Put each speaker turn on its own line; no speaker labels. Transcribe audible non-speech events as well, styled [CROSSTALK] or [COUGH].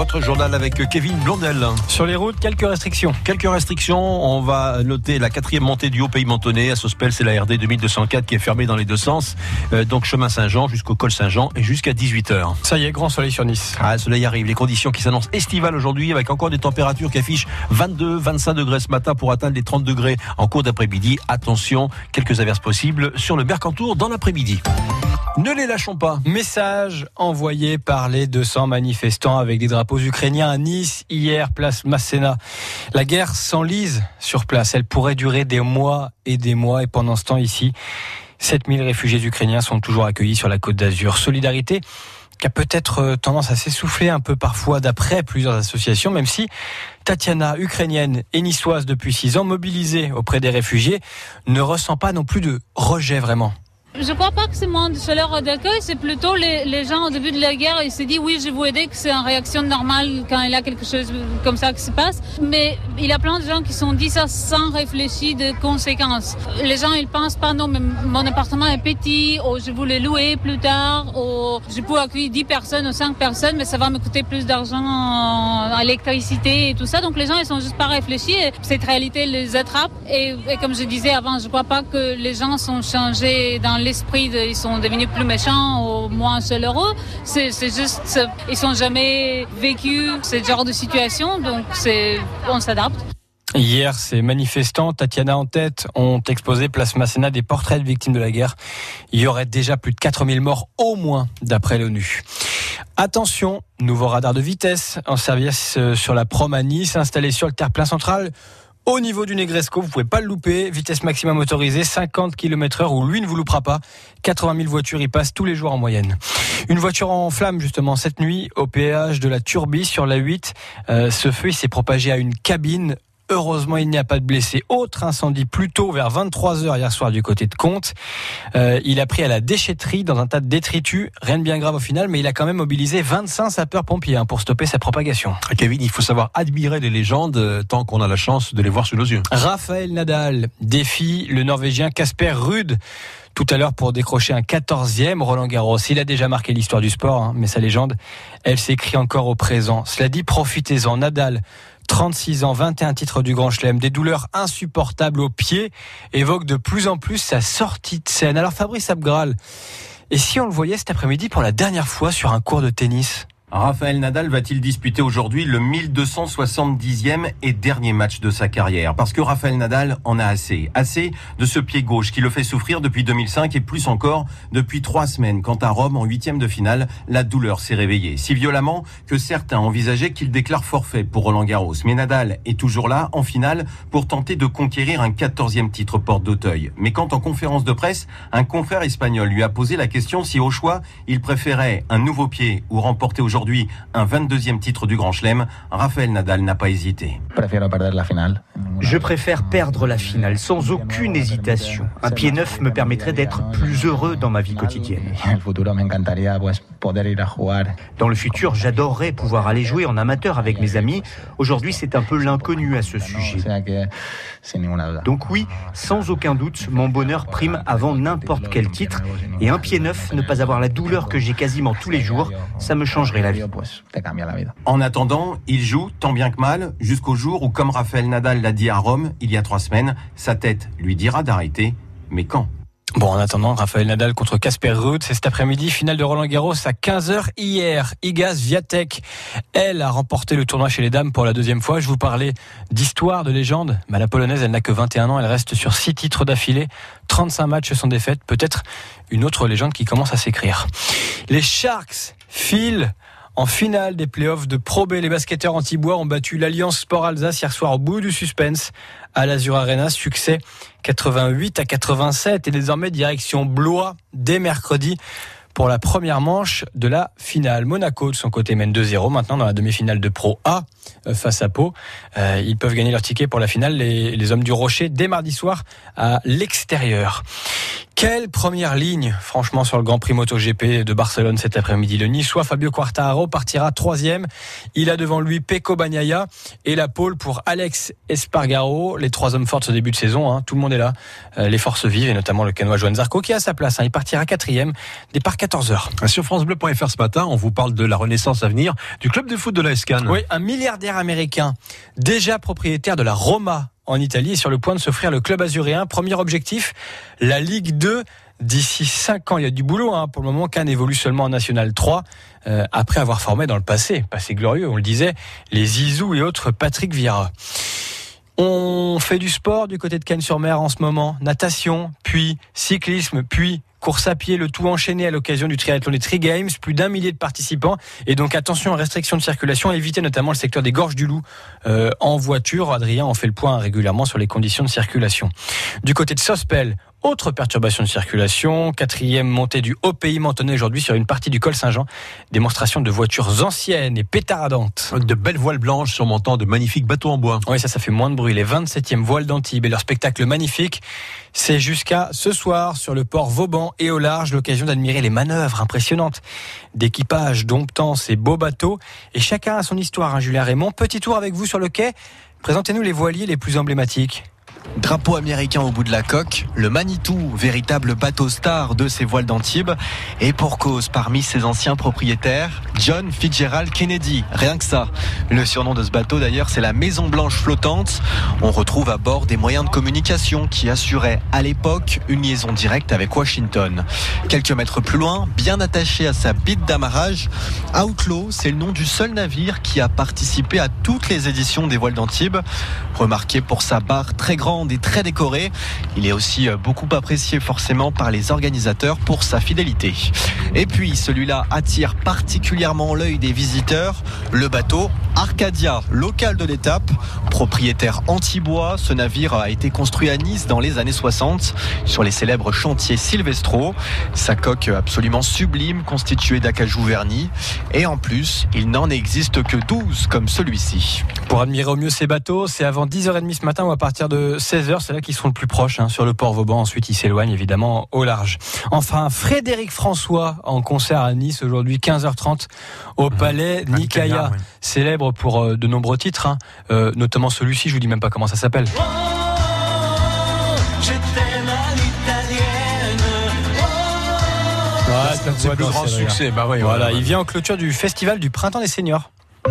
votre journal avec Kevin Blondel.
Sur les routes, quelques restrictions.
Quelques restrictions. On va noter la quatrième montée du Haut-Pays Mentonné. À Sospel, c'est la RD 2204 qui est fermée dans les deux sens. Euh, donc chemin Saint-Jean jusqu'au col Saint-Jean et jusqu'à 18h.
Ça y est, grand soleil sur Nice.
Ah, le soleil arrive. Les conditions qui s'annoncent estivales aujourd'hui avec encore des températures qui affichent 22, 25 degrés ce matin pour atteindre les 30 degrés en cours d'après-midi. Attention, quelques averses possibles sur le Mercantour dans l'après-midi. Ne les lâchons pas.
Message envoyé par les 200 manifestants avec des drapeaux ukrainiens à Nice hier, place Masséna. La guerre s'enlise sur place. Elle pourrait durer des mois et des mois. Et pendant ce temps, ici, 7000 réfugiés ukrainiens sont toujours accueillis sur la côte d'Azur. Solidarité qui a peut-être tendance à s'essouffler un peu parfois d'après plusieurs associations, même si Tatiana, ukrainienne et niçoise depuis six ans, mobilisée auprès des réfugiés, ne ressent pas non plus de rejet vraiment.
Je crois pas que c'est moins de chaleur d'accueil, c'est plutôt les, gens au début de la guerre, ils se disent oui, je vais vous aider, que c'est une réaction normale quand il y a quelque chose comme ça qui se passe. Mais il y a plein de gens qui sont dit ça sans réfléchir de conséquences. Les gens, ils pensent pas non, mais mon appartement est petit, ou je voulais louer plus tard, ou je peux accueillir 10 personnes ou 5 personnes, mais ça va me coûter plus d'argent en électricité et tout ça. Donc les gens, ils sont juste pas réfléchis. Et cette réalité les attrape. Et, et comme je disais avant, je crois pas que les gens sont changés dans l'esprit, ils sont devenus plus méchants ou moins chaleureux. C'est juste, ils sont jamais vécu ce genre de situation, donc on s'adapte.
Hier, ces manifestants, Tatiana en tête, ont exposé place Masséna des portraits de victimes de la guerre. Il y aurait déjà plus de 4000 morts au moins, d'après l'ONU. Attention, nouveau radar de vitesse en service sur la prom à Nice, installé sur le terre-plein central. Au niveau du Negresco, vous pouvez pas le louper. Vitesse maximum autorisée, 50 km heure, où lui ne vous loupera pas. 80 000 voitures y passent tous les jours en moyenne. Une voiture en flamme, justement, cette nuit, au péage de la Turbie sur la 8. Euh, ce feu, s'est propagé à une cabine Heureusement, il n'y a pas de blessés. Autre incendie plus tôt, vers 23h hier soir du côté de Comte. Euh, il a pris à la déchetterie dans un tas de détritus. Rien de bien grave au final, mais il a quand même mobilisé 25 sapeurs-pompiers hein, pour stopper sa propagation.
Kevin, il faut savoir admirer les légendes euh, tant qu'on a la chance de les voir sous nos yeux.
Raphaël Nadal défie le Norvégien Casper Ruud tout à l'heure pour décrocher un 14e Roland Garros. Il a déjà marqué l'histoire du sport, hein, mais sa légende, elle s'écrit encore au présent. Cela dit, profitez-en. Nadal 36 ans, 21 titres du Grand Chelem, des douleurs insupportables aux pieds, évoque de plus en plus sa sortie de scène. Alors Fabrice Abgral, et si on le voyait cet après-midi pour la dernière fois sur un cours de tennis?
Raphaël Nadal va-t-il disputer aujourd'hui le 1270e et dernier match de sa carrière? Parce que Raphaël Nadal en a assez. Assez de ce pied gauche qui le fait souffrir depuis 2005 et plus encore depuis trois semaines quand à Rome, en huitième de finale, la douleur s'est réveillée. Si violemment que certains envisageaient qu'il déclare forfait pour Roland Garros. Mais Nadal est toujours là, en finale, pour tenter de conquérir un quatorzième titre porte d'Auteuil. Mais quand en conférence de presse, un confrère espagnol lui a posé la question si au choix, il préférait un nouveau pied ou remporter aujourd'hui aujourd'hui un 22e titre du Grand Chelem, Raphaël Nadal n'a pas hésité.
Je préfère perdre la finale sans aucune hésitation. Un pied neuf me permettrait d'être plus heureux dans ma vie quotidienne. [LAUGHS] Dans le futur, j'adorerais pouvoir aller jouer en amateur avec mes amis. Aujourd'hui, c'est un peu l'inconnu à ce sujet. Donc oui, sans aucun doute, mon bonheur prime avant n'importe quel titre. Et un pied neuf, ne pas avoir la douleur que j'ai quasiment tous les jours, ça me changerait la vie.
En attendant, il joue tant bien que mal jusqu'au jour où, comme Raphaël Nadal l'a dit à Rome il y a trois semaines, sa tête lui dira d'arrêter. Mais quand?
Bon, en attendant, Raphaël Nadal contre Casper Ruud, c'est cet après-midi, finale de Roland Garros à 15h hier. Igaz Viatek, elle a remporté le tournoi chez les dames pour la deuxième fois. Je vous parlais d'histoire, de légende. Mais la polonaise, elle n'a que 21 ans, elle reste sur 6 titres d'affilée, 35 matchs sans défaite. Peut-être une autre légende qui commence à s'écrire. Les Sharks filent en finale des playoffs de Pro B, les basketteurs antibois ont battu l'Alliance Sport Alsace hier soir au bout du suspense à l'Azur Arena. Succès 88 à 87 et désormais direction Blois dès mercredi pour la première manche de la finale. Monaco, de son côté, mène 2-0 maintenant dans la demi-finale de Pro A euh, face à Pau. Euh, ils peuvent gagner leur ticket pour la finale, les, les hommes du Rocher, dès mardi soir à l'extérieur. Quelle première ligne, franchement, sur le Grand Prix MotoGP de Barcelone cet après-midi? Le Niçois Fabio Quartararo partira troisième. Il a devant lui Pecco Bagnaia et la pole pour Alex Espargaro. Les trois hommes forts de ce début de saison, hein. tout le monde est là. Euh, les forces vivent et notamment le Canois Joan Zarco qui a sa place. Hein. Il partira quatrième, départ 14h.
Sur FranceBleu.fr ce matin, on vous parle de la renaissance à venir du club de foot de la SCAN.
Oui, un milliardaire américain, déjà propriétaire de la Roma en Italie est sur le point de s'offrir le club azuréen. Premier objectif, la Ligue 2 d'ici 5 ans. Il y a du boulot hein. pour le moment. Cannes évolue seulement en National 3 euh, après avoir formé dans le passé, passé glorieux, on le disait, les Zizou et autres Patrick Vieira. On fait du sport du côté de Cannes-sur-Mer en ce moment, natation, puis cyclisme, puis course à pied, le tout enchaîné à l'occasion du triathlon des Tri Games, plus d'un millier de participants. Et donc attention aux restrictions de circulation, éviter notamment le secteur des gorges du Loup euh, en voiture. Adrien en fait le point régulièrement sur les conditions de circulation. Du côté de Sospel, autre perturbation de circulation, quatrième montée du haut pays mentonné aujourd'hui sur une partie du col Saint-Jean. Démonstration de voitures anciennes et pétardantes.
De belles voiles blanches surmontant de magnifiques bateaux en bois.
Oui, ça, ça fait moins de bruit. Les 27e voiles d'Antibes et leur spectacle magnifique, c'est jusqu'à ce soir sur le port Vauban et au large, l'occasion d'admirer les manœuvres impressionnantes d'équipage domptant ces beaux bateaux. Et chacun a son histoire, hein, Julien Raymond. Petit tour avec vous sur le quai. Présentez-nous les voiliers les plus emblématiques.
Drapeau américain au bout de la coque, le Manitou, véritable bateau star de ces voiles d'Antibes, et pour cause parmi ses anciens propriétaires, John Fitzgerald Kennedy, rien que ça. Le surnom de ce bateau d'ailleurs c'est la Maison Blanche flottante. On retrouve à bord des moyens de communication qui assuraient à l'époque une liaison directe avec Washington. Quelques mètres plus loin, bien attaché à sa bite d'amarrage, Outlaw, c'est le nom du seul navire qui a participé à toutes les éditions des voiles d'Antibes, remarqué pour sa barre très grande et très décoré. Il est aussi euh, beaucoup apprécié forcément par les organisateurs pour sa fidélité. Et puis celui-là attire particulièrement l'œil des visiteurs, le bateau Arcadia, local de l'étape, propriétaire anti-bois. Ce navire a été construit à Nice dans les années 60 sur les célèbres chantiers Silvestro. Sa coque absolument sublime constituée d'acajou vernis. Et en plus, il n'en existe que 12 comme celui-ci.
Pour admirer au mieux ces bateaux, c'est avant 10h30 ce matin ou à partir de 16h, c'est là qu'ils seront le plus proches hein, sur le port Vauban. Ensuite, ils s'éloignent évidemment au large. Enfin, Frédéric François en concert à Nice aujourd'hui 15h30 au mmh. Palais Nikaya, célèbre pour euh, de nombreux titres, hein. euh, notamment celui-ci. Je vous dis même pas comment ça s'appelle. Oh,
c'est le plus grand succès. Bah
voilà, il vient en clôture du festival du printemps des seniors.